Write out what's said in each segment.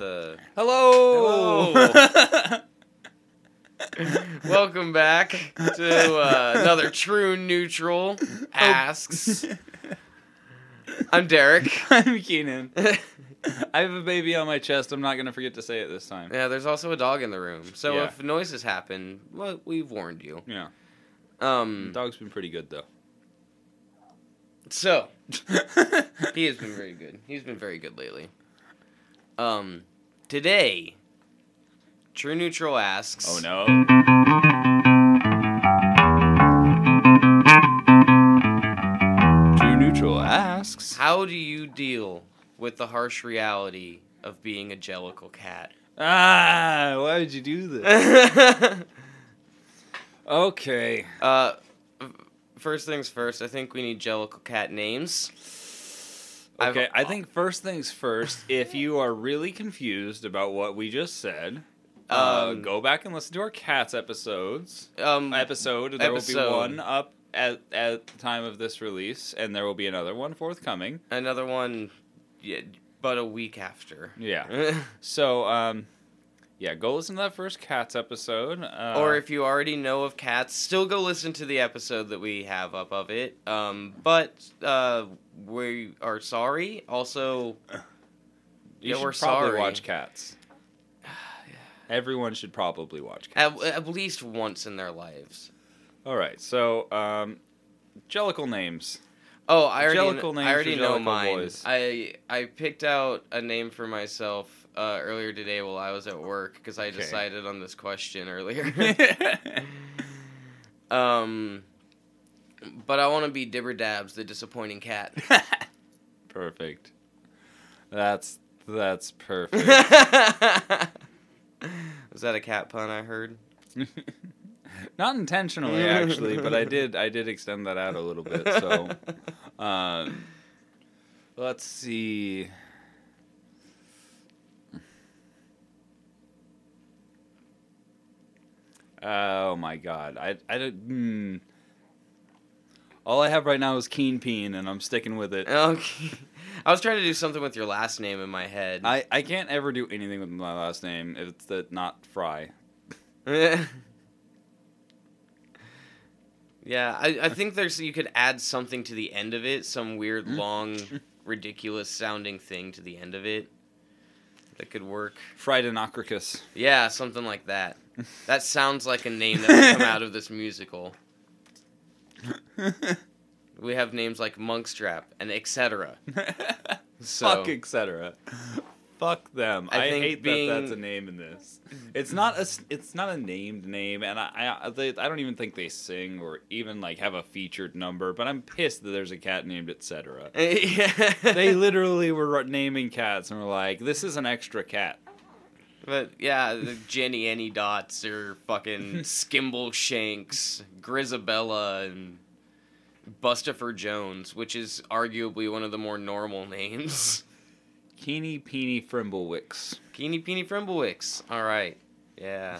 the. Hello. Welcome back to uh, another True Neutral Asks. I'm Derek. I'm Keenan. I have a baby on my chest. I'm not gonna forget to say it this time. Yeah, there's also a dog in the room. So Yeah. if noises happen, well, we've warned you. Yeah. Um, Dog's been pretty good though. so he has been very good. He's been very good lately. Um, today, True Neutral asks. oh no. True Neutral asks. How do you deal with the harsh reality of being a jellicle cat? Ah, why would you do this? Okay. uh, first things first, I think we need jellicle cat names. I've- Okay, I think first things first, if you are really confused about what we just said, uh, Um, go back and listen to our cats episodes. Um, Episode, there will be one up at, at the time of this release, and there will be another one forthcoming. another one, yeah, but a week after. Yeah. So, um, yeah, go listen to that first cats episode. Uh, or if you already know of cats, still go listen to the episode that we have up of it. Um, but uh, we are sorry. you Also, yeah, should we're probably sorry. watch cats. Everyone should probably watch cats. at, at least once in their lives. All right, so um, Jellicle names. Oh, I already, Jellicle names I already know mine. boys. I I picked out a name for myself uh, earlier today while I was at work because I Okay. decided on this question earlier. um, but I want to be Dibber Dabs, the disappointing cat. perfect. That's that's perfect. Was that a cat pun I heard? Not intentionally, actually, but I did I did extend that out a little bit. So, um, let's see. Oh my god, I I don't. Mm. All I have right now is Keen Peen, and I'm sticking with it. Okay. I was trying to do something with your last name in my head. I, I can't ever do anything with my last name if it's the, not Fry. yeah, I, I think there's you could add something to the end of it, some weird Hmm? long, ridiculous sounding thing to the end of it. That could work. Friedenocricus. Yeah, something like that. That sounds like a name that would come out of this musical. We have names like Munkustrap and Etcetera. So Fuck, Etcetera. Fuck them. I I, hate being- that that's a name in this. It's not a It's not a named name, and I. I, they, I don't even think they sing or even like have a featured number. But I'm pissed that there's a cat named Etcetera. yeah. they literally were naming cats and were like, "This is an extra cat." But yeah, the Jennyanydots or fucking Skimble Shanks, Grizabella, and Bustopher Jones, which is arguably one of the more normal names. Keeny Peeny Frimblewicks. Keeny Peeny Frimblewicks. All right. Yeah.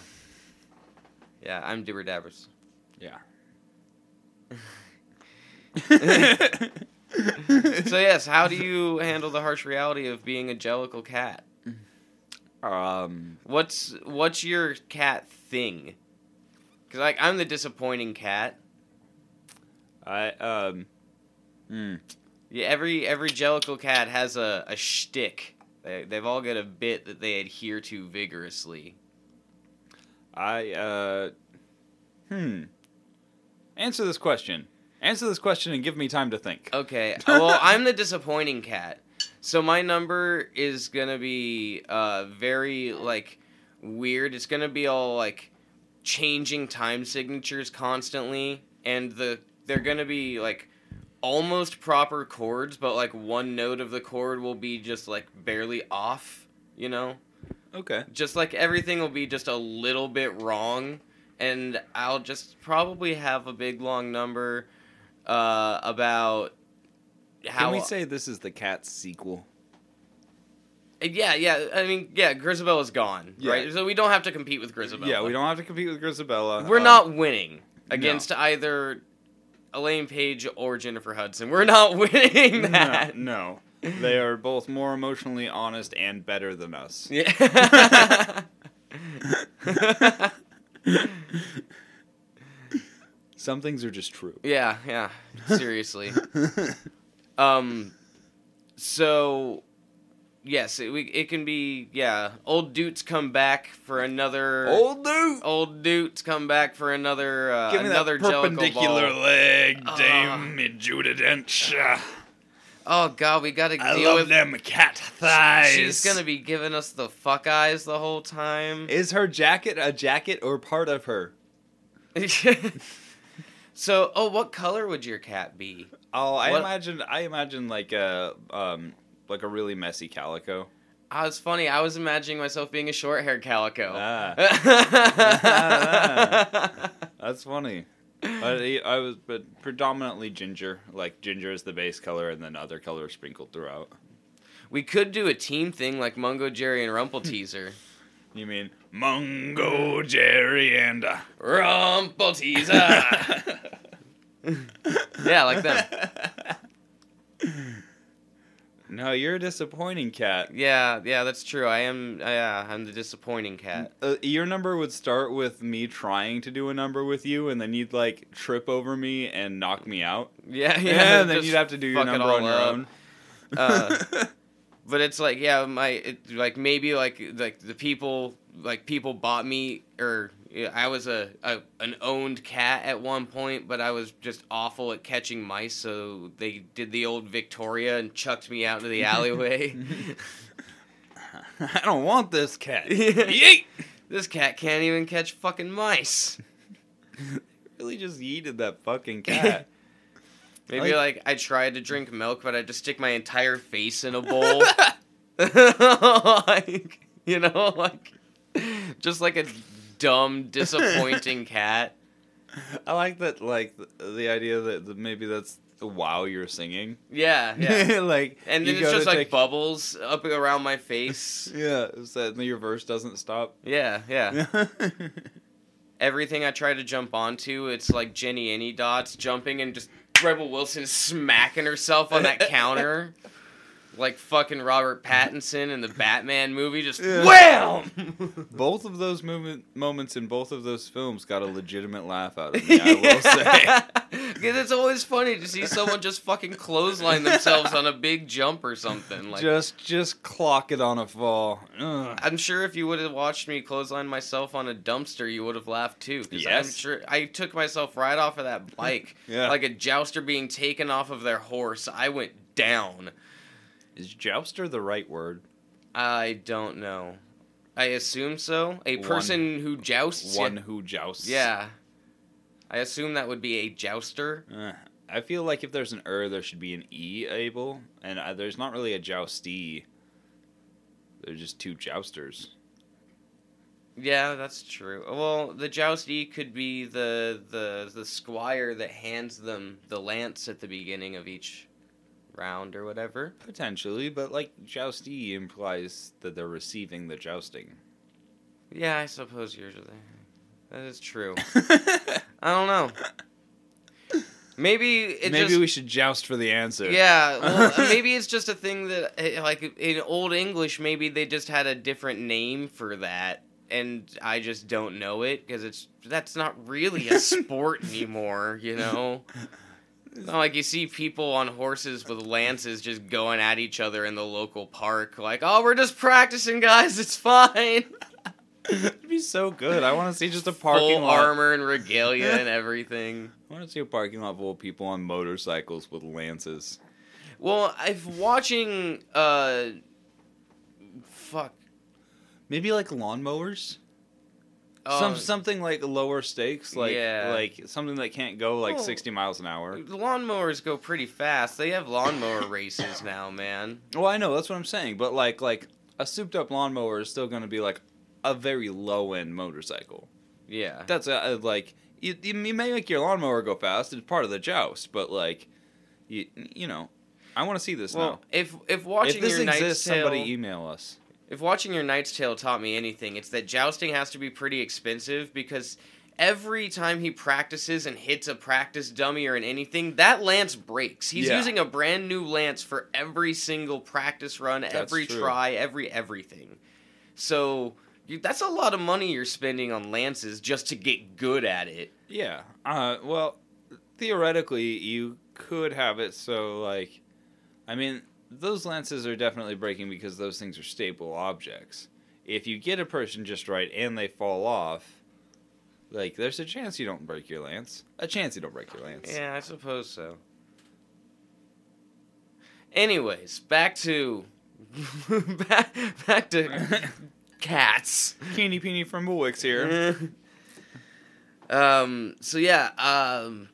Yeah, I'm Dibber Dabbers. Yeah. So yes, how do you handle the harsh reality of being a jellicle cat? Um. What's what's your cat thing? Cause like I'm the disappointing cat. I um. Hmm. Yeah, every every jellicle cat has a a shtick. They they've all got a bit that they adhere to vigorously. I uh hmm. Answer this question. Answer this question and give me time to think. Okay, well I'm the disappointing cat, so my number is gonna be uh very like weird. It's gonna be all like changing time signatures constantly, and the they're gonna be like almost proper chords, but like one note of the chord will be just like barely off. You know. Okay. just like everything will be just a little bit wrong and i'll just probably have a big long number uh, about how Can we say this is the cat sequel? yeah yeah i mean yeah Grizabella's gone Yeah. right so we don't have to compete with grisabella Yeah, we don't have to compete with Grizabella. we're Um, not winning against either Elaine Paige or jennifer hudson we're not winning that No. no. they are both more emotionally honest and better than us. Yeah. Some things are just true. yeah, yeah. Seriously. Um so yes, it, we, it can be yeah, old dudes come back for another Old dude, old dudes come back for another uh, give me another that perpendicular ball. leg, Ah. Dame Judi Dench. Oh god, we got to I deal love with them cat thighs. She's to be giving us the fuck eyes the whole time. Is her jacket a jacket or part of her? so, oh, what color would your cat be? Oh, I What- imagine. I imagine like a um like a really messy calico. Ah, it's funny. I was imagining myself being a short-haired calico. Ah. That's funny. I, I was, but predominantly ginger. Like ginger is the base color, and then other colors sprinkled throughout. we could do a team thing like Mungo, Jerry, and Rumple Teaser. You mean Mungo, Jerry, and uh, Rumpleteazer. yeah, like them. No, you're a disappointing cat. Yeah, yeah, that's true. I am. Yeah, I'm the disappointing cat. Uh, your number would start with me trying to do a number with you, and then you'd like trip over me and knock me out. Yeah, yeah. Yeah, and then you'd have to do your number on your up. own. Uh, but it's like yeah my it, like maybe like like the people like people bought me or i was a, a an owned cat at one point but i was just awful at catching mice so they did the old victoria and chucked me out into the alleyway I don't want this cat. Yeet! this cat can't even catch fucking mice Really just yeeted that fucking cat. maybe Like- like i tried to drink milk but i just stick my entire face in a bowl like you know like just like a dumb disappointing cat. I like that, like the, the idea that, that maybe that's the wow you're singing. yeah yeah. Like, and then it's just like take- bubbles up around my face. Yeah, so that your verse doesn't stop. yeah yeah. Everything i try to jump onto it's like Jennyanydots jumping and just rebel wilson smacking herself on that counter like fucking robert pattinson in the batman movie just Yeah. wham both of those movement moments in both of those films got a legitimate laugh out of me. I will say. Because it's always funny to see someone just fucking clothesline themselves on a big jump or something. Like, just just clock it on a fall. Ugh. I'm sure if you would have watched me clothesline myself on a dumpster, you would have laughed too. Because I'm sure I took myself right off of that bike, Yeah. like a jouster being taken off of their horse. I went down. Is jouster the right word? I don't know. I assume so. A One- person who jousts. One who jousts. Yeah. I assume that would be a jouster. Uh, I feel like if there's an er, there should be an e able, and uh, there's not really a joustee. They're just two jousters. Yeah, that's true. Well, the joustee could be the the the squire that hands them the lance at the beginning of each round or whatever. Potentially, but like joustee implies that they're receiving the jousting. Yeah, I suppose. There. That is true. I don't know. Maybe it Maybe just. we should joust for the answer. yeah, well, maybe it's just a thing that, eh, like, in Old English, maybe they just had a different name for that, and I just don't know it because it's that's not really a sport anymore, you know. It's not like you see people on horses with lances just going at each other in the local park, like, "Oh, we're just practicing, guys. It's fine." It'd be so good. I want to see just a parking Full lot. armor and regalia and everything. I want to see a parking lot full of people on motorcycles with lances. Well, I've watching uh, fuck. Maybe like lawnmowers. Uh, Some something like lower stakes, like Yeah. like something that can't go like Well, sixty miles an hour. Lawnmowers go pretty fast. They have lawnmower races now, man. Well, I know that's what I'm saying, but like like a souped up lawnmower is still going to be like a very low end motorcycle. Yeah. That's a, a, like you, you you may make your lawnmower go fast. It's part of the joust, but like you you know, I want to see this well, now. if if watching If this your Knight's exists, Tale, somebody email us. If watching your Knight's Tale taught me anything, it's that jousting has to be pretty expensive because every time he practices and hits a practice dummy or in anything, that lance breaks. He's Yeah. using a brand new lance for every single practice run, every true. try, every everything. So you, that's a lot of money you're spending on lances just to get good at it. Yeah. Uh, well, theoretically, you could have it so, like, I mean, those lances are definitely breaking because those things are stable objects. If you get a person just right and they fall off, like, there's a chance you don't break your lance. A chance you don't break your lance. Yeah, I suppose so. Anyways, back to back, back to cats. Keeny Peeny Frimblewicks here. um. So yeah. Um.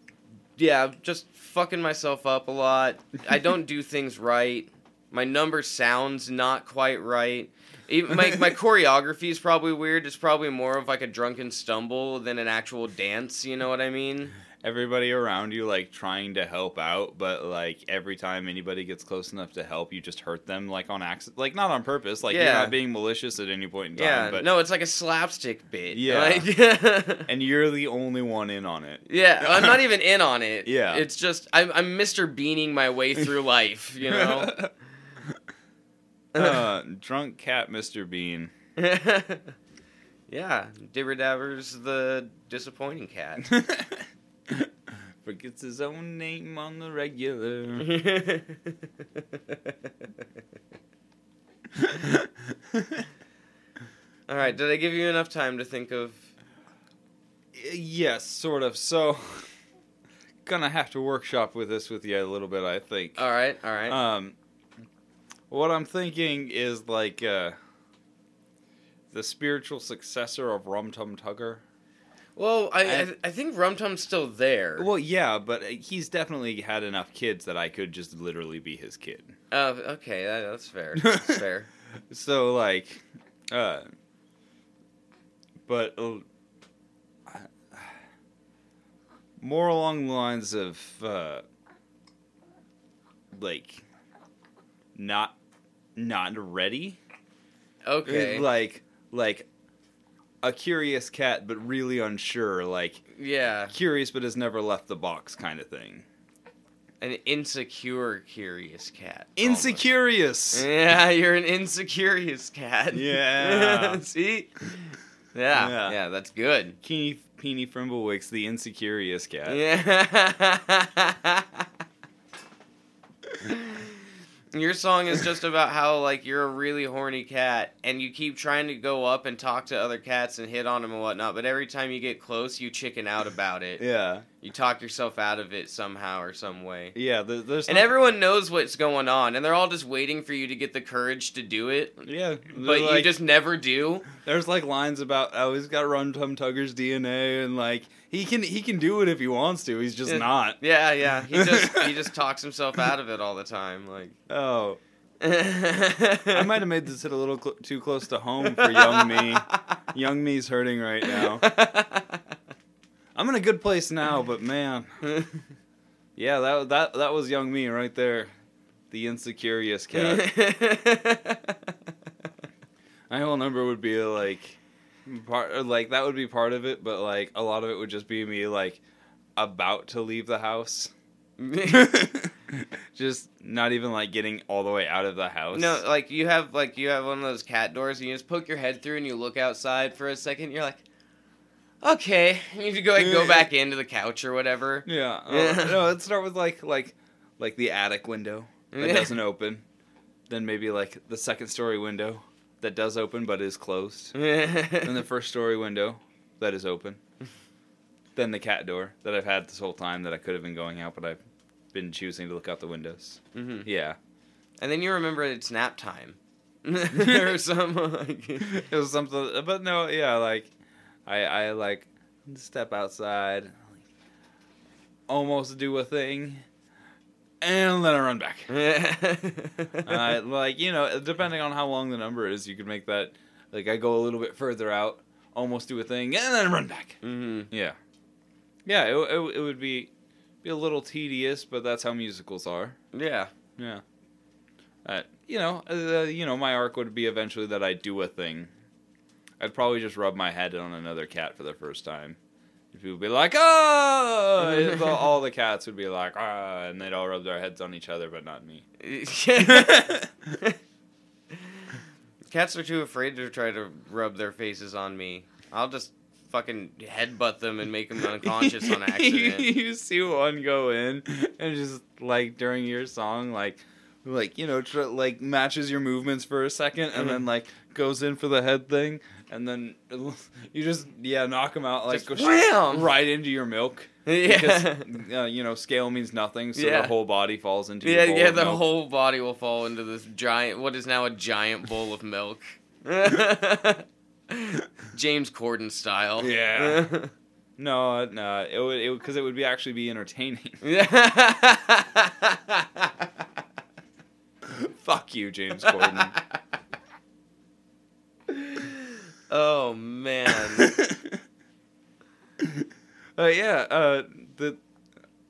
Yeah. Just fucking myself up a lot. I don't do things right. My number sounds not quite right. Even my my choreography is probably weird. It's probably more of like a drunken stumble than an actual dance. You know what I mean? Everybody around you, like, trying to help out, but, like, every time anybody gets close enough to help, you just hurt them, like, on accident. Like, not on purpose. Like, you're Yeah. not being malicious at any point in time. Yeah. but no, it's like a slapstick bit. Yeah. Like, and you're the only one in on it. Yeah, I'm not even in on it. Yeah. It's just I'm, I'm Mr. Beaning my way through life, you know. uh, drunk cat, Mr. Bean. yeah, Dibber Dabber's the disappointing cat. Forgets his own name on the regular. All right, did I give you enough time to think of? yes, sort of. So, gonna have to workshop with this with you a little bit, I think. All right, all right. Um, what I'm thinking is like uh, the spiritual successor of Rum Tum Tugger. Well, I, I- I think Rumtum's still there. Well, yeah, but uh, he's definitely had enough kids that I could just literally be his kid. Oh, okay, that, that's fair. That's fair. So like, uh, but uh, more along the lines of uh, like not not ready. Okay. Like like a curious cat, but really unsure. Like yeah, curious, but has never left the box, kind of thing. an insecure, curious cat. almost. Insecurious. Yeah, you're an insecurious cat. Yeah. See? Yeah, Yeah. yeah, that's good. Keeny Peeny Frimblewicks, the insecurious cat. Yeah. Your song is just about how like you're a really horny cat and you keep trying to go up and talk to other cats and hit on them and whatnot, but every time you get close, you chicken out about it. Yeah, You talk yourself out of it somehow or some way. yeah. There's And not- everyone knows what's going on, and they're all just waiting for you to get the courage to do it, yeah, but you just never do. there's like lines about oh he's got Rum Tum Tugger's DNA and like he can he can do it if he wants to. He's just Yeah. not. Yeah, yeah. He just he just talks himself out of it all the time. Like Oh, I might have made this hit a little cl- too close to home for young me. Young me's hurting right now. I'm in a good place now, but man, yeah, that that that was young me right there, the insecurious cat. My whole number would be like part like that would be part of it, but like a lot of it would just be me like about to leave the house. just not even like getting all the way out of the house. no, like you have like you have one of those cat doors, and you just poke your head through, and you look outside for a second. You're like, okay, you need to go like, go back into the couch or whatever. Yeah. Yeah. Oh, no, let's start with like like like the attic window that doesn't open. Then maybe like the second story window that does open but is closed. then the first story window that is open. Then the cat door that I've had this whole time that I could have been going out, but I've been choosing to look out the windows. hmm Yeah. And then you remember it's nap time. or some like, it was something, but no, yeah, like I, I like step outside, almost do a thing, and then I run back. I like you know, depending on how long the number is, you could make that like I go a little bit further out, almost do a thing, and then run back. hmm Yeah, yeah, it, it, it would be be a little tedious, but that's how musicals are. Yeah. Yeah. Uh, you know, uh, you know, my arc would be eventually that I do a thing. I'd probably just rub my head on another cat for the first time, people would be like, "Oh!" all the cats would be like, "Ah!" and they'd all rub their heads on each other, but not me. Cats are too afraid to try to rub their faces on me. I'll just fucking headbutt them and make them unconscious on accident. you see one go in and just like during your song, like, like you know, tr- like matches your movements for a second, and then like goes in for the head thing, and then you just yeah knock him out like Just wham! right into your milk. Yeah. Because uh, you know scale means nothing, so Yeah. the whole body falls into Yeah, yeah, the milk. whole body will fall into this giant, what is now a giant bowl of milk. James Corden style. Yeah. No, no, it would it because it would be actually be entertaining. Fuck you, James Corden. oh man. uh, yeah, uh, the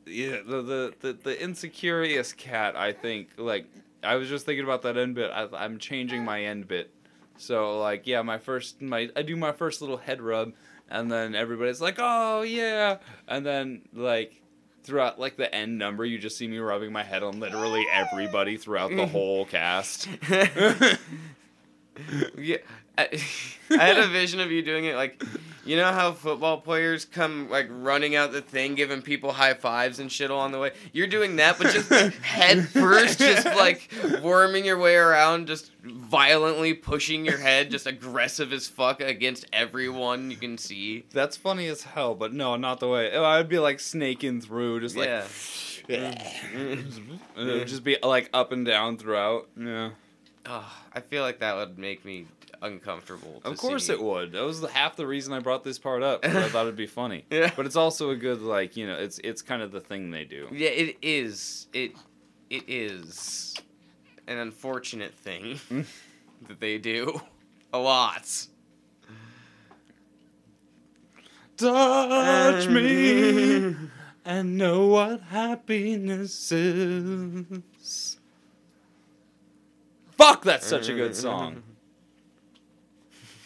yeah the, the the the insecurious cat. I think like I was just thinking about that end bit. I, I'm changing my end bit. So like yeah, my first my I do my first little head rub, and then everybody's like, oh yeah, and then like. Throughout like the end number, you just see me rubbing my head on literally everybody throughout the mm. whole cast. yeah, I, I had a vision of you doing it like, you know how football players come like running out the thing, giving people high fives and shit along the way. You're doing that, but just head first, just like worming your way around, just violently pushing your head, just aggressive as fuck against everyone you can see. That's funny as hell, but no, not the way. Oh, I'd be like snaking through, just like, yeah. it would just be like up and down throughout. Yeah, Oh, I feel like that would make me uncomfortable. of course see. it would. That was the, half the reason I brought this part up. I thought it'd be funny. Yeah. But it's also a good like you know it's it's kind of the thing they do. Yeah, it is. It it is an unfortunate thing mm. that they do a lot. Touch me and know what happiness is. Fuck, that's such a good song.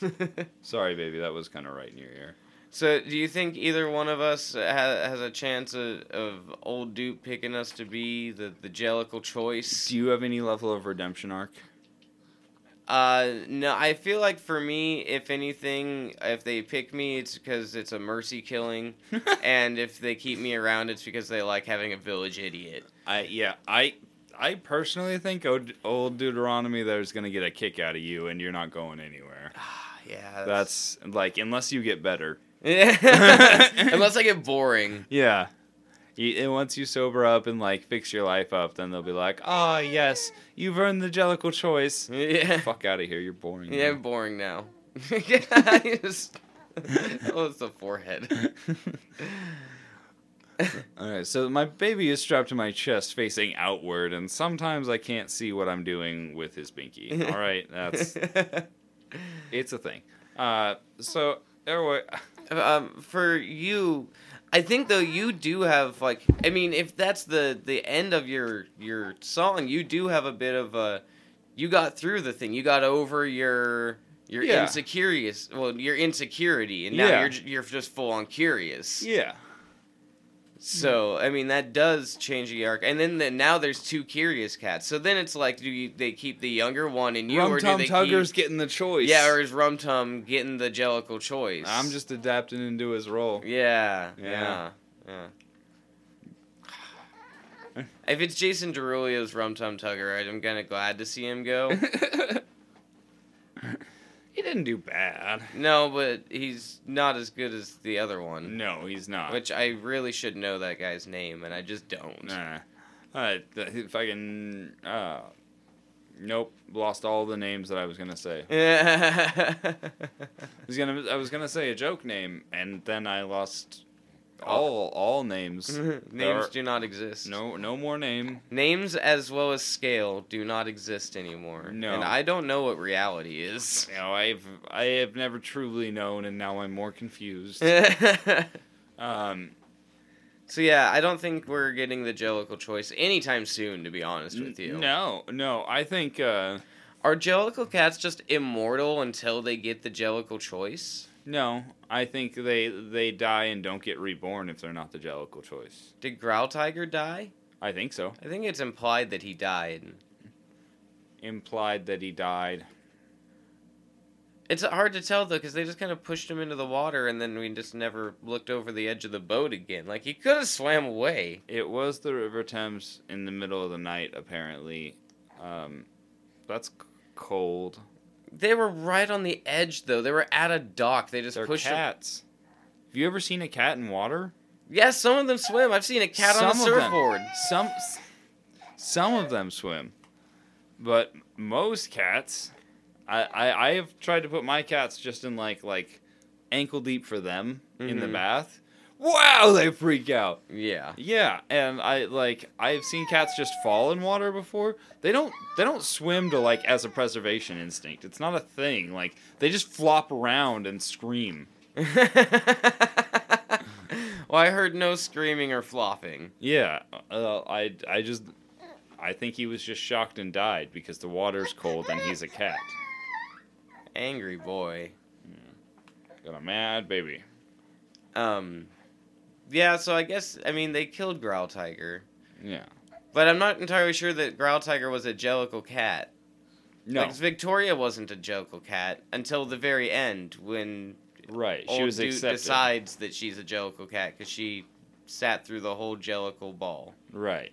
Sorry, baby, that was kind of right in your ear. so, do you think either one of us ha- has a chance of, of old Duke picking us to be the the Jellicle choice? Do you have any level of redemption arc? Uh, no, I feel like for me, if anything, if they pick me, it's because it's a mercy killing, and if they keep me around, it's because they like having a village idiot. I yeah, I I personally think old, old Deuteronomy there's gonna get a kick out of you, and you're not going anywhere. yeah, That's like unless you get better. Unless I get boring. Yeah. You, and once you sober up and like fix your life up, then they'll be like, "Ah, yes, you've earned the Jellicle choice." Yeah. Fuck out of here, you're boring. Yeah, now." I'm boring now. I just- oh, it's the forehead. All right, so my baby is strapped to my chest, facing outward, and sometimes I can't see what I'm doing with his binky. All right, that's it's a thing. Uh, so anyway, um, for you, I think though you do have like, I mean, if that's the the end of your your song, you do have a bit of a, you got through the thing, you got over your your Yeah. insecurity, well, your insecurity, and now Yeah. you're you're just full on curious. yeah, So I mean that does change the arc, and then the, now there's two curious cats. So then it's like, do you, they keep the younger one in you, Rum or do they Tugger's keep? getting the choice. Yeah, or is Rum Tum getting the Jellicle choice? I'm just adapting into his role. Yeah, Yeah. yeah, yeah. if it's Jason Derulo's Rum Tum Tugger, I'm kind of glad to see him go. he didn't do bad. no, but he's not as good as the other one, No, he's not. which I really should know that guy's name, and I just don't. Nah. Uh, th- fucking. Uh, nope. Lost all the names that I was gonna say. Yeah. I was gonna. I was gonna say a joke name, and then I lost all all names. Names are- do not exist. No, no more name. Names as well as scale do not exist anymore. No. And I don't know what reality is. You know, I've I have never truly known, and now I'm more confused. um, so yeah, I don't think we're getting the Jellicle choice anytime soon, to be honest with you. no, no. I think. Uh, Are Jellicle cats just immortal until they get the Jellicle choice? No, I think they they die and don't get reborn if they're not the Jellicle choice. Did Growltiger die? I think so. I think it's implied that he died. Implied that he died. It's hard to tell though, because they just kind of pushed him into the water, and then we just never looked over the edge of the boat again. Like he could have swam away. It was the River Thames in the middle of the night, apparently. Um, that's c- cold. They were right on the edge, though. They were at a dock. They just They're pushed. cats. Have you ever seen a cat in water? Yes, some of them swim. I've seen a cat on a Some of them. surfboard. Some, some of them swim, but most cats, I, I, I have tried to put my cats just in like like ankle deep for them in the Mhm. bath. Wow, they freak out. Yeah. Yeah, and I like I've seen cats just fall in water before. They don't they don't swim to like as a preservation instinct. It's not a thing. Like they just flop around and scream. well, I heard no screaming or flopping. Yeah, uh, I I just I think he was just shocked and died because the water's cold and he's a cat. Angry boy. Got a mad baby. Um, yeah. So I guess I mean they killed Growltiger, Yeah. but I'm not entirely sure that Growltiger was a Jellicle cat. No. Like Victoria wasn't a Jellicle cat until the very end when right. She old was dude accepted. decides that she's a Jellicle cat because she sat through the whole Jellicle ball. Right.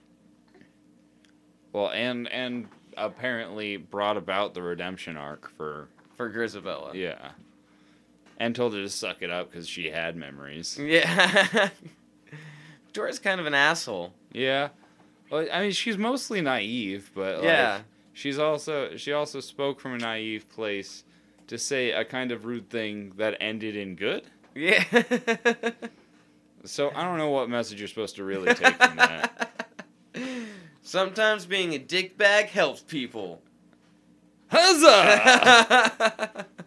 Well, and and apparently brought about the redemption arc for For Grizabella. yeah. And told her to suck it up because she had memories. Yeah. Dora's kind of an asshole. Yeah. Well, I mean, she's mostly naive, but like, Yeah. she's also she also spoke from a naive place to say a kind of rude thing that ended in good. Yeah. So I don't know what message you're supposed to really take from that. Sometimes being a dickbag helps people. Huzzah!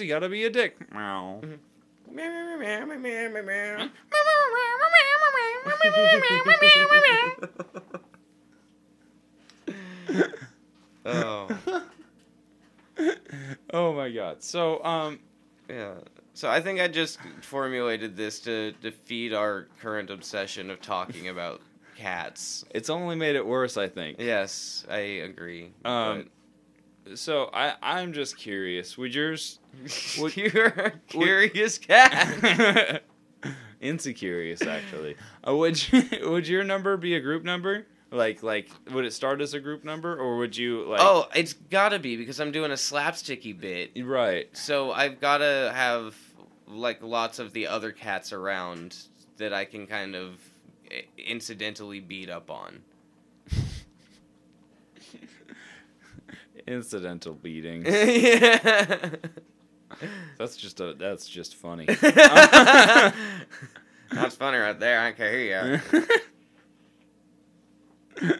You gotta be a dick. Meow. oh. oh my god. So um Yeah. So I think I just formulated this to defeat our current obsession of talking about cats. it's only made it worse, I think. Yes, I agree. Um, So I I'm just curious. Would yours would- you're a curious cat. insecurious actually? Uh, would you, would your number be a group number? Like like would it start as a group number or would you like oh, it's gotta be because I'm doing a slapsticky bit. right. So I've gotta have like lots of the other cats around that I can kind of incidentally beat up on. Incidental beating. yeah. That's just a that's just funny. That's funny right there. I can hear you.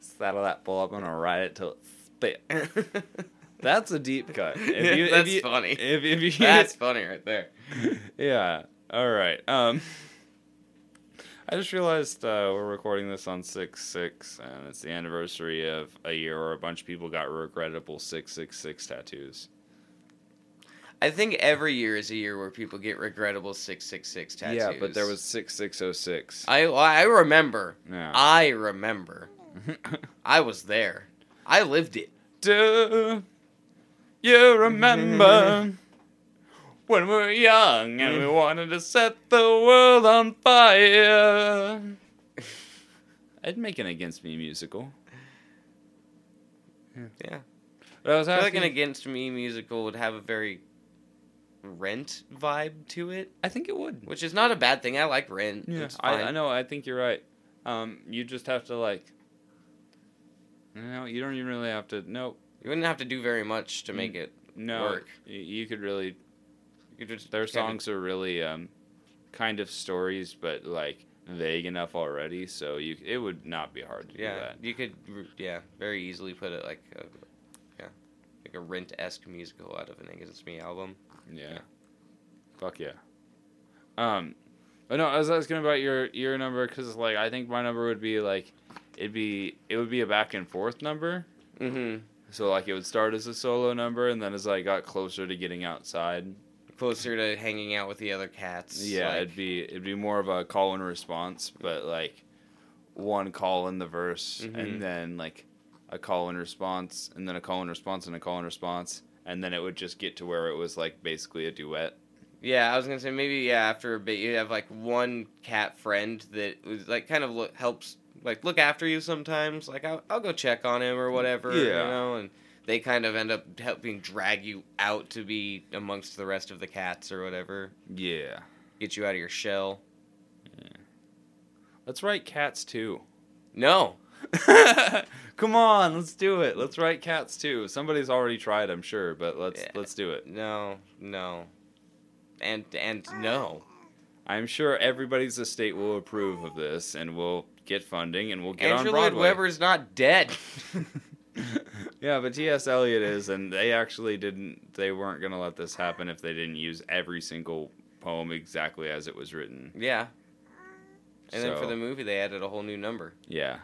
Saddle that bull up, I'm gonna ride it till it spit. That's a deep cut. If you, That's if you, funny. If, if you, That's funny right there. yeah. All right. Um, I just realized uh, we're recording this on six six, and it's the anniversary of a year where a bunch of people got regrettable six six six tattoos. I think every year is a year where people get regrettable six six six tattoos. Yeah, but there was six six oh six. I I remember. Yeah. I remember. I was there. I lived it. Do you remember when we were young and we wanted to set the world on fire? I'd make an Against Me musical. Yeah. But I was I feel like asking, an Against Me musical would have a very Rent vibe to it, I think it would. which is not a bad thing. I like Rent. Yeah, It's I, fine. I know. I think you're right. Um, you just have to like. No, you don't even really have to. Nope. You wouldn't have to do very much to Mm. make it. No, Work. y- you could really. Just Their songs are really um, kind of stories, but like vague enough already, so you it would not be hard to do Yeah, that. you could. Yeah, very easily put it like, a, yeah, like a Rent esque musical out of an Against Me album. Yeah. Yeah. Fuck yeah. Um, but no, I was asking about your your number because like I think my number would be like it'd be it would be a back and forth number. Mm-hmm. So like it would start as a solo number, and then as I got closer to getting outside, Closer to hanging out with the other cats. yeah, like- it'd be it'd be more of a call and response, but like one call in the verse, Mhm. and then like a call and response, and then a call and response, and a call and response, and then it would just get to where it was like basically a duet. Yeah, I was gonna say maybe yeah. After a bit, you have like one cat friend that was like kind of look, helps like look after you sometimes. Like I'll, I'll go check on him or whatever. yeah. You know, and they kind of end up helping drag you out to be amongst the rest of the cats or whatever. Yeah, Get you out of your shell. let's write cats too. No. Come on, let's do it. Let's write cats too. Somebody's already tried, I'm sure, but let's Yeah. let's do it. No. No. And and no. I'm sure everybody's estate will approve of this, and we'll get funding, and we'll get Andrew on Lloyd Broadway. Webber's not dead. yeah, but T.S. Eliot is, and they actually didn't. They weren't gonna let this happen if they didn't use every single poem exactly as it was written. yeah. And then for the movie, they added a whole new number. Yeah,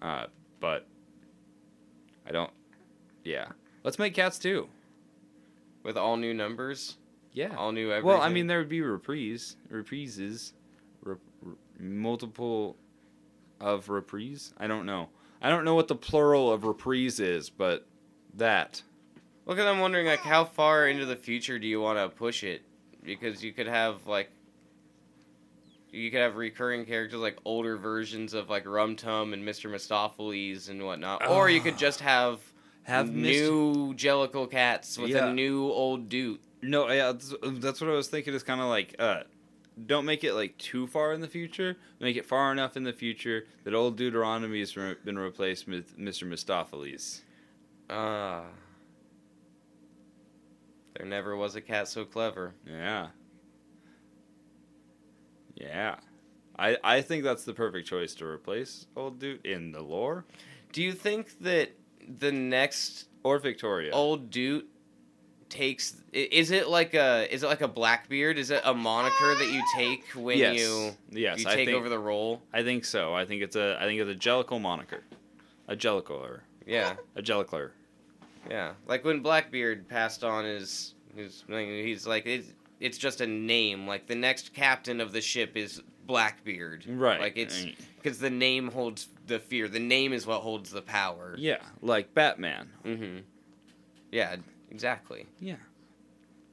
uh, but I don't. Yeah, let's make cats too. with all new numbers, Yeah. all new everything. Well, I mean, there would be reprise, reprises, rep, multiple of reprise. I don't know. I don't know what the plural of reprise is, but that. Well, because I'm wondering, like, how far into the future do you want to push it? Because you could have like, you could have recurring characters like older versions of like Rum Tum and Mr. Mistoffelees and whatnot, or you could just have Have new Jellicle cats with Yeah. a new old dude. No, yeah, that's, that's what I was thinking. Is kind of like, uh, don't make it like too far in the future. Make it far enough in the future that old Deuteronomy has re- been replaced with Mr. Mistoffelees. Ah. there never was a cat so clever. Yeah. Yeah. I I think that's the perfect choice to replace old dude in the lore Do you think that the next or Victoria. old dude takes is it like a is it like a blackbeard is it a moniker that you take when yes. you yes, you I take think over the role I think so. I think it's a I think it's a Jellicle moniker. A Jellicle yeah a Jellicler. yeah like when blackbeard passed on his his he's like it's, it's just a name like the next captain of the ship is blackbeard Right. like it's because the name holds the fear the name is what holds the power yeah, like Batman. mm-hmm yeah exactly Yeah.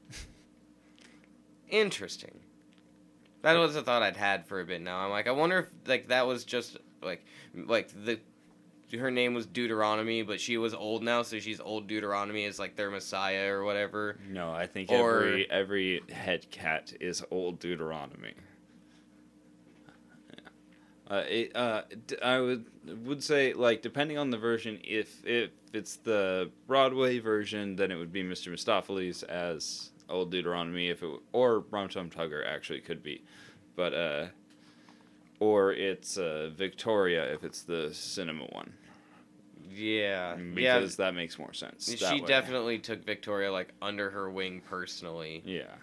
Interesting. That was a thought I'd had for a bit now. I'm like, I wonder if like that was just like like the her name was Deuteronomy, but she was old now, so she's old Deuteronomy is like their messiah or whatever. No, I think Or- every every head cat is old Deuteronomy. Yeah. Uh, it, uh, d- I would would say like depending on the version, if if it's the Broadway version, then it would be Mr. Mistoffelees as old Deuteronomy. If it w- or Rum Tum Tugger actually could be, but uh, or it's uh, Victoria if it's the cinema one Yeah, because that makes more sense. She definitely took Victoria like under her wing personally, yeah.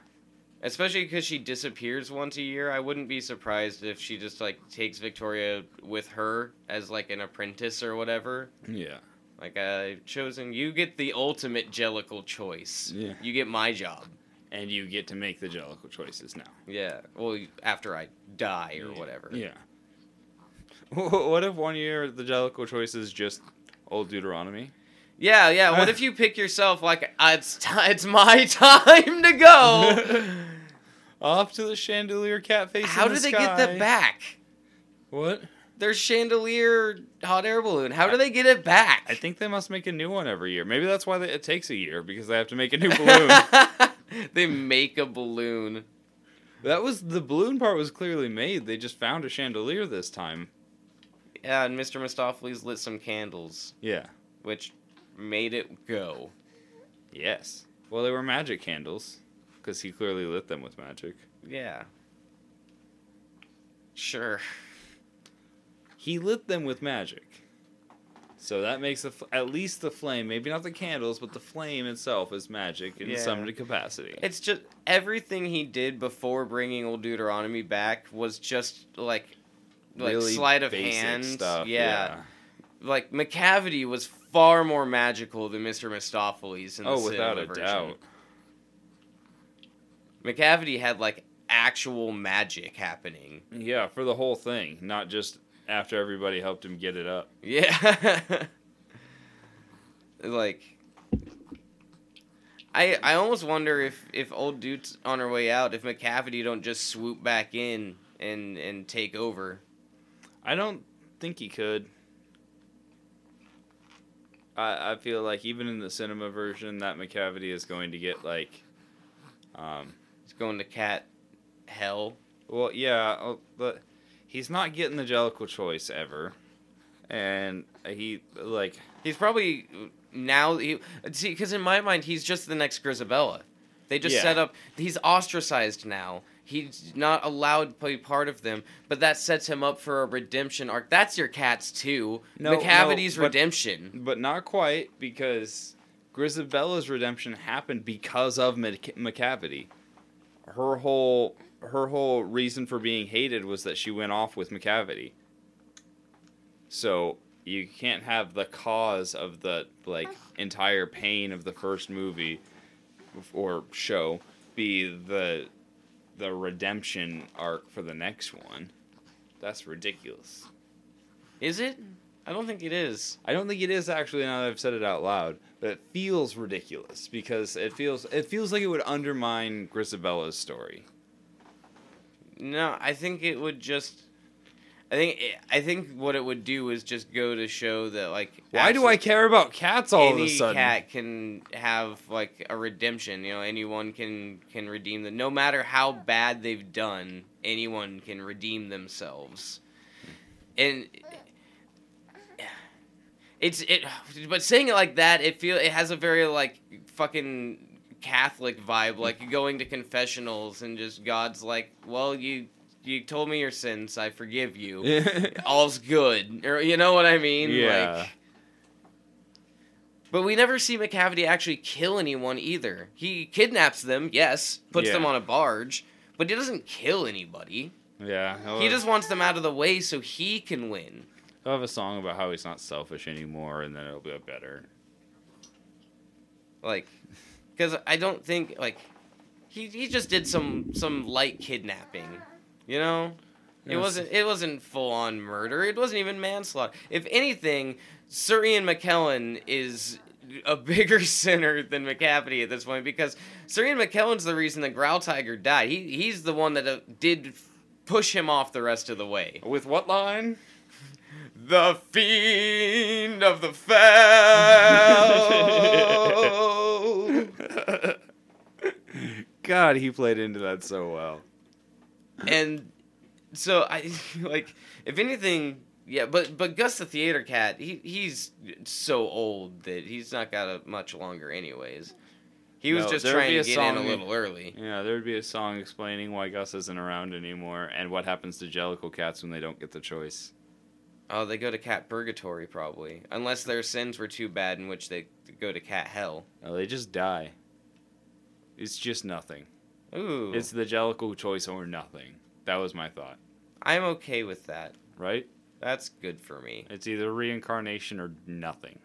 Especially because she disappears once a year. I wouldn't be surprised if she just like takes Victoria with her as like an apprentice or whatever. Yeah. Like I've chosen, you get the ultimate Jellicle choice. Yeah. You get my job. And you get to make the Jellicle choices now. Yeah. Well, after I die or Yeah. whatever. Yeah. What if one year the Jellicle choice is just old Deuteronomy? Yeah, yeah. What if you pick yourself like uh, it's ti it's my time to go? Off to the chandelier cat face. How do the they get that back? What? Their chandelier hot air balloon. How do they get it back? I think they must make a new one every year. Maybe that's why they, it takes a year because they have to make a new balloon. they make a balloon. that was the balloon part was clearly made. They just found a chandelier this time. Yeah, and Mr. Mistoffelees lit some candles, Yeah. which made it go. Yes. Well, they were magic candles because he clearly lit them with magic. Yeah. Sure. He lit them with magic. So that makes the f- at least the flame, maybe not the candles, but the flame itself is magic in Yeah. some capacity. It's just everything he did before bringing old Deuteronomy back was just like like Really sleight of basic hand stuff. Yeah. like Macavity was far more magical than Mr. Mistoffelees in oh, the Oh, without cinema a version. doubt. Macavity had like actual magic happening. Yeah, for the whole thing, not just after everybody helped him get it up. Yeah. like I I almost wonder if if old dude's on her way out if Macavity don't just swoop back in and and take over. I don't think he could. I I feel like even in the cinema version, that Macavity is going to get like, um, going to cat hell. well, yeah, uh, but he's not getting the Jellicle choice ever, and he like He's probably now he see because in my mind he's just the next Grizabella. They just Yeah. set up. He's ostracized now. He's not allowed to be part of them, but that sets him up for a redemption arc. That's your cats too. No, Macavity's no, but- redemption. but not quite because Grizabella's redemption happened because of Mc- Macavity. Her whole her whole reason for being hated was that she went off with Macavity. So you can't have the cause of the like entire pain of the first movie or show be the the redemption arc for the next one. That's ridiculous. Is it? Mm. I don't think it is. I don't think it is actually now that I've said it out loud, but it feels ridiculous because it feels it feels like it would undermine Grizabella's story. No, I think it would just. I think I think what it would do is just go to show that like. Why do I care about cats all of a sudden? Any cat can have like a redemption. You know, anyone can can redeem them. No matter how bad they've done, anyone can redeem themselves. And it's it, but saying it like that, it feel it has a very like fucking Catholic vibe, like going to confessionals and just God's like, well, you you told me your sins, I forgive you all's good. Or you know what I mean? Yeah. Like, but we never see Macavity actually kill anyone either. He kidnaps them, yes, puts Yeah. them on a barge, but he doesn't kill anybody. yeah, He just wants them out of the way so he can win. He'll have a song about how he's not selfish anymore, and then it'll be better. Like, because I don't think like he he just did some some light kidnapping, you know. It Yes. wasn't it wasn't full on murder. It wasn't even manslaughter. If anything, Sir Ian McKellen is a bigger sinner than Macavity at this point because Sir Ian McKellen's the reason the Growltiger died. He he's the one that uh, did push him off the rest of the way. With what line? The fiend of the fell. God, he played into that so well. and so I like if anything, yeah. But but Gus the theater cat, he he's so old that he's not got a much longer, anyways. He was No, just there would trying to get in a little early. Yeah, there'd be a song explaining why Gus isn't around anymore and what happens to Jellicle cats when they don't get the choice. Oh, they go to cat purgatory probably, unless their sins were too bad, in which they go to cat hell. No, they just die. It's just nothing. Ooh, It's the Jellicle choice or nothing. That was my thought, I'm okay with that. right? That's good for me. It's either reincarnation or nothing.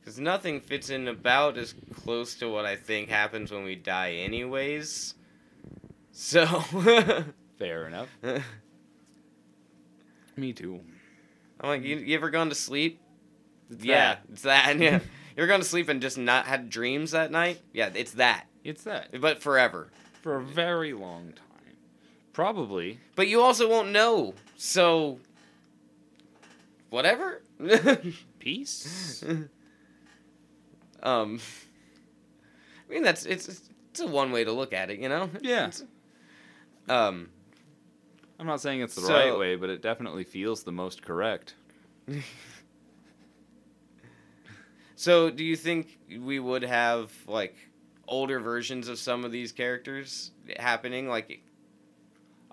Because nothing fits in about as close to what I think happens when we die, anyways. So. Fair enough. I'm like, you, you ever gone to sleep? It's yeah, that. it's that. Yeah. you ever gone to sleep and just not had dreams that night? Yeah, it's that. It's that. But forever. For a very long time. Probably. But you also won't know. So. Whatever. Peace. um. I mean, that's. It's, it's a one way to look at it, you know? Yeah. It's- um. I'm not saying it's the So- right way, but it definitely feels the most correct. So, do you think we would have like older versions of some of these characters happening? Like,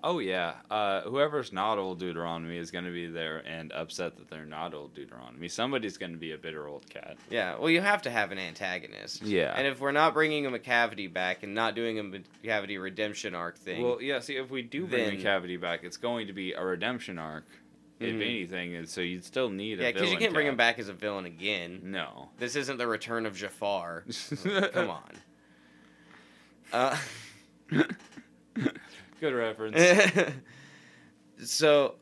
Oh yeah, uh, whoever's not old Deuteronomy is going to be there and upset that they're not old Deuteronomy. Somebody's going to be a bitter old cat. yeah. Well, you have to have an antagonist. Yeah. And if we're not bringing him a Macavity back and not doing a Macavity redemption arc thing, Well, yeah. See, if we do bring Then- the cavity back, it's going to be a redemption arc, if Mhm. anything, and so you'd still need a Yeah, because you can't bring him back as a villain again. No. This isn't the return of Jafar. Come on. Uh, Good reference. so,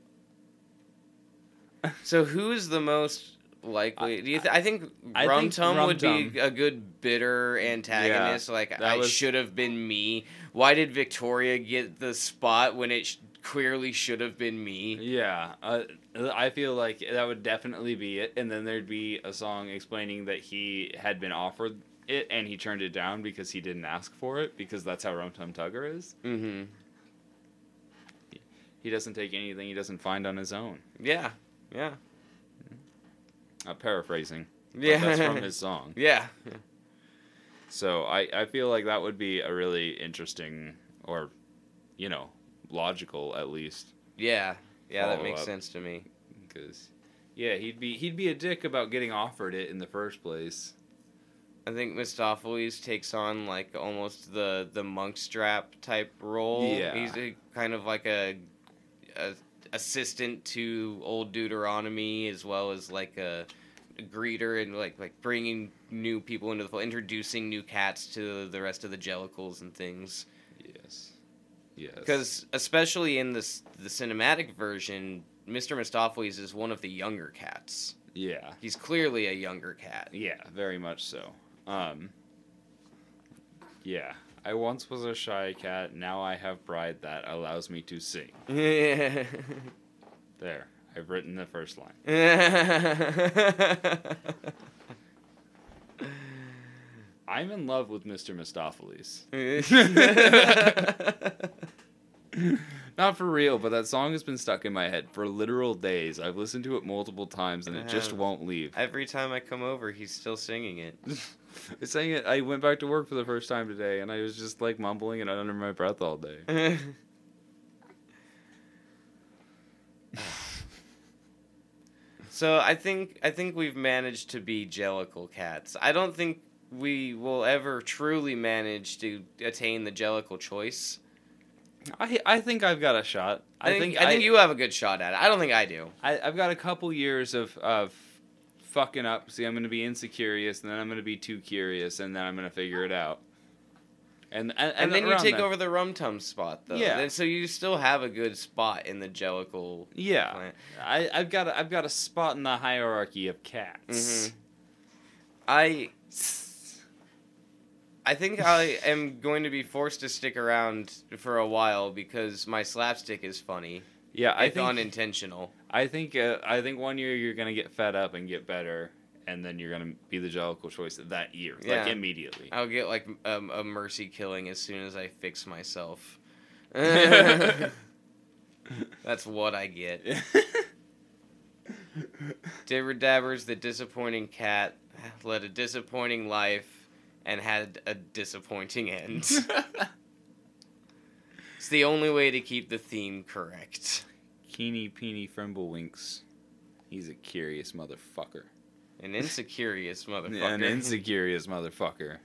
so who's the most likely? Do you? Th- I think I Rum think Tum Rum would be Tum. a good bitter antagonist. like that I was- should have been me. Why did Victoria get the spot when it sh- clearly should have been me? Yeah, uh, I feel like that would definitely be it, and then there'd be a song explaining that he had been offered it and he turned it down because he didn't ask for it because that's how Rum Tum Tugger is. Mm-hmm. He doesn't take anything he doesn't find on his own. Yeah. Yeah. I'm paraphrasing, Yeah. that's from his song. yeah. So I I feel like that would be a really interesting or, you know, logical at least Yeah. Yeah. That makes up. sense to me. because. Yeah, he'd be he'd be a dick about getting offered it in the first place. I think Mistoffelees takes on like almost the the Munkustrap type role. Yeah. he's a, kind of like a, a assistant to old Deuteronomy as well as like a, a greeter and like like bringing new people into the fold, introducing new cats to the rest of the Jellicles and things. Yes. Yes. Because especially in this the cinematic version, Mr. Mistoffelees is one of the younger cats. yeah. He's clearly a younger cat. Yeah, very much so. Um, yeah, I once was a shy cat. Now I have pride that allows me to sing. There, I've written the first line. I'm in love with Mr. Mistoffelees. Not for real, but that song has been stuck in my head for literal days. I've listened to it multiple times and it just won't leave. Every time I come over, he's still singing it. I sang it. I went back to work for the first time today, and I was just like mumbling it under my breath all day. so I think I think we've managed to be Jellicle cats. I don't think we will ever truly manage to attain the Jellicle choice. I I think I've got a shot. I, think, I think you have a good shot at it. I don't think I do. I, I've got a couple years of of fucking up. See, I'm going to be insecurious, and then I'm going to be too curious, and then I'm going to figure it out. And and, And, then you take over the Rum Tum spot, though. Yeah. And so you still have a good spot in the Jellicle Yeah, clan. I I've got a, I've got a spot in the hierarchy of cats. Mhm. I I think I am going to be forced to stick around for a while because my slapstick is funny. Yeah, I think unintentional. I think uh, I think one year you're gonna get fed up and get better, and then you're gonna be the Jellicle choice that year, Yeah. like immediately. I'll get like um, a mercy killing as soon as I fix myself. That's what I get. Dibber Dabbers, the disappointing cat, led a disappointing life and had a disappointing end. it's the only way to keep the theme correct. Keeny Peeny Frimblewicks. He's a curious motherfucker. An insecurious motherfucker. An insecurious motherfucker.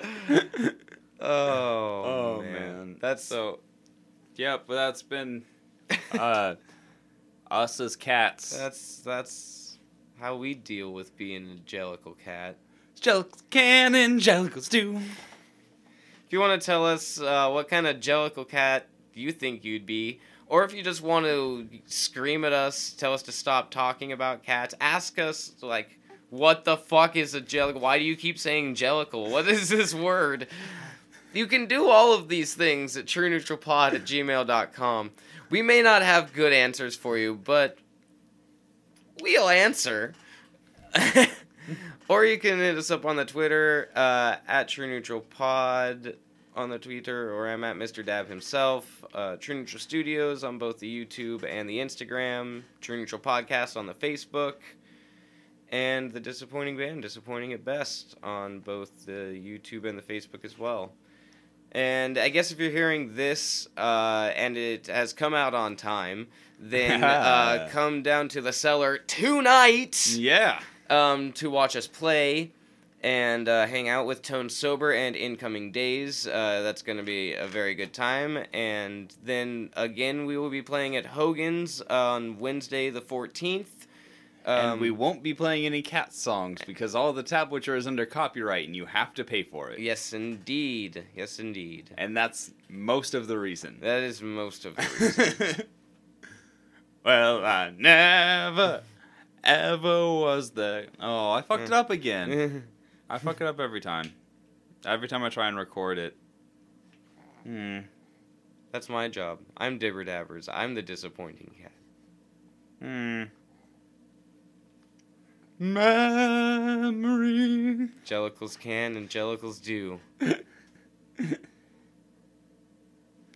oh, man. That's so. Yep, but that's been uh, us as cats. That's that's how we deal with being a Jellicle cat. Jellicles can and Jellicles do. If you want to tell us uh, what kind of Jellicle cat you think you'd be, or if you just want to scream at us, tell us to stop talking about cats, ask us like, what the fuck is a Jellicle? Why do you keep saying Jellicle? What is this word? You can do all of these things at trueneutralpod at gmail.com. We may not have good answers for you, but we'll answer. or you can hit us up on the Twitter uh, at True Neutral Pod on the Twitter, or I'm at Mr. Dab himself. Uh, True Neutral Studios on both the YouTube and the Instagram. True Neutral Podcast on the Facebook. And the Disappointing Band, Disappointing at Best, on both the YouTube and the Facebook as well. And I guess if you're hearing this uh, and it has come out on time, then uh, come down to the cellar tonight Yeah. um, to watch us play and uh, hang out with Tone Sober and Incoming Days. Uh, that's going to be a very good time. And then again, we will be playing at Hogan's on Wednesday the 14th. And Um, we won't be playing any cat songs because all the tablature is under copyright and you have to pay for it. Yes, indeed. Yes, indeed. And that's most of the reason. That is most of the reason. well, I never, ever was the. Oh, I fucked it up again. I fuck it up every time. Every time I try and record it. Hmm. That's my job. I'm Dibber Dabbers. I'm the disappointing cat. Hmm. Memory. Jellicles can and Jellicles do.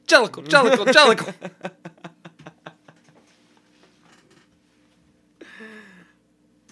Jellicle, Jellicle, Jellicle.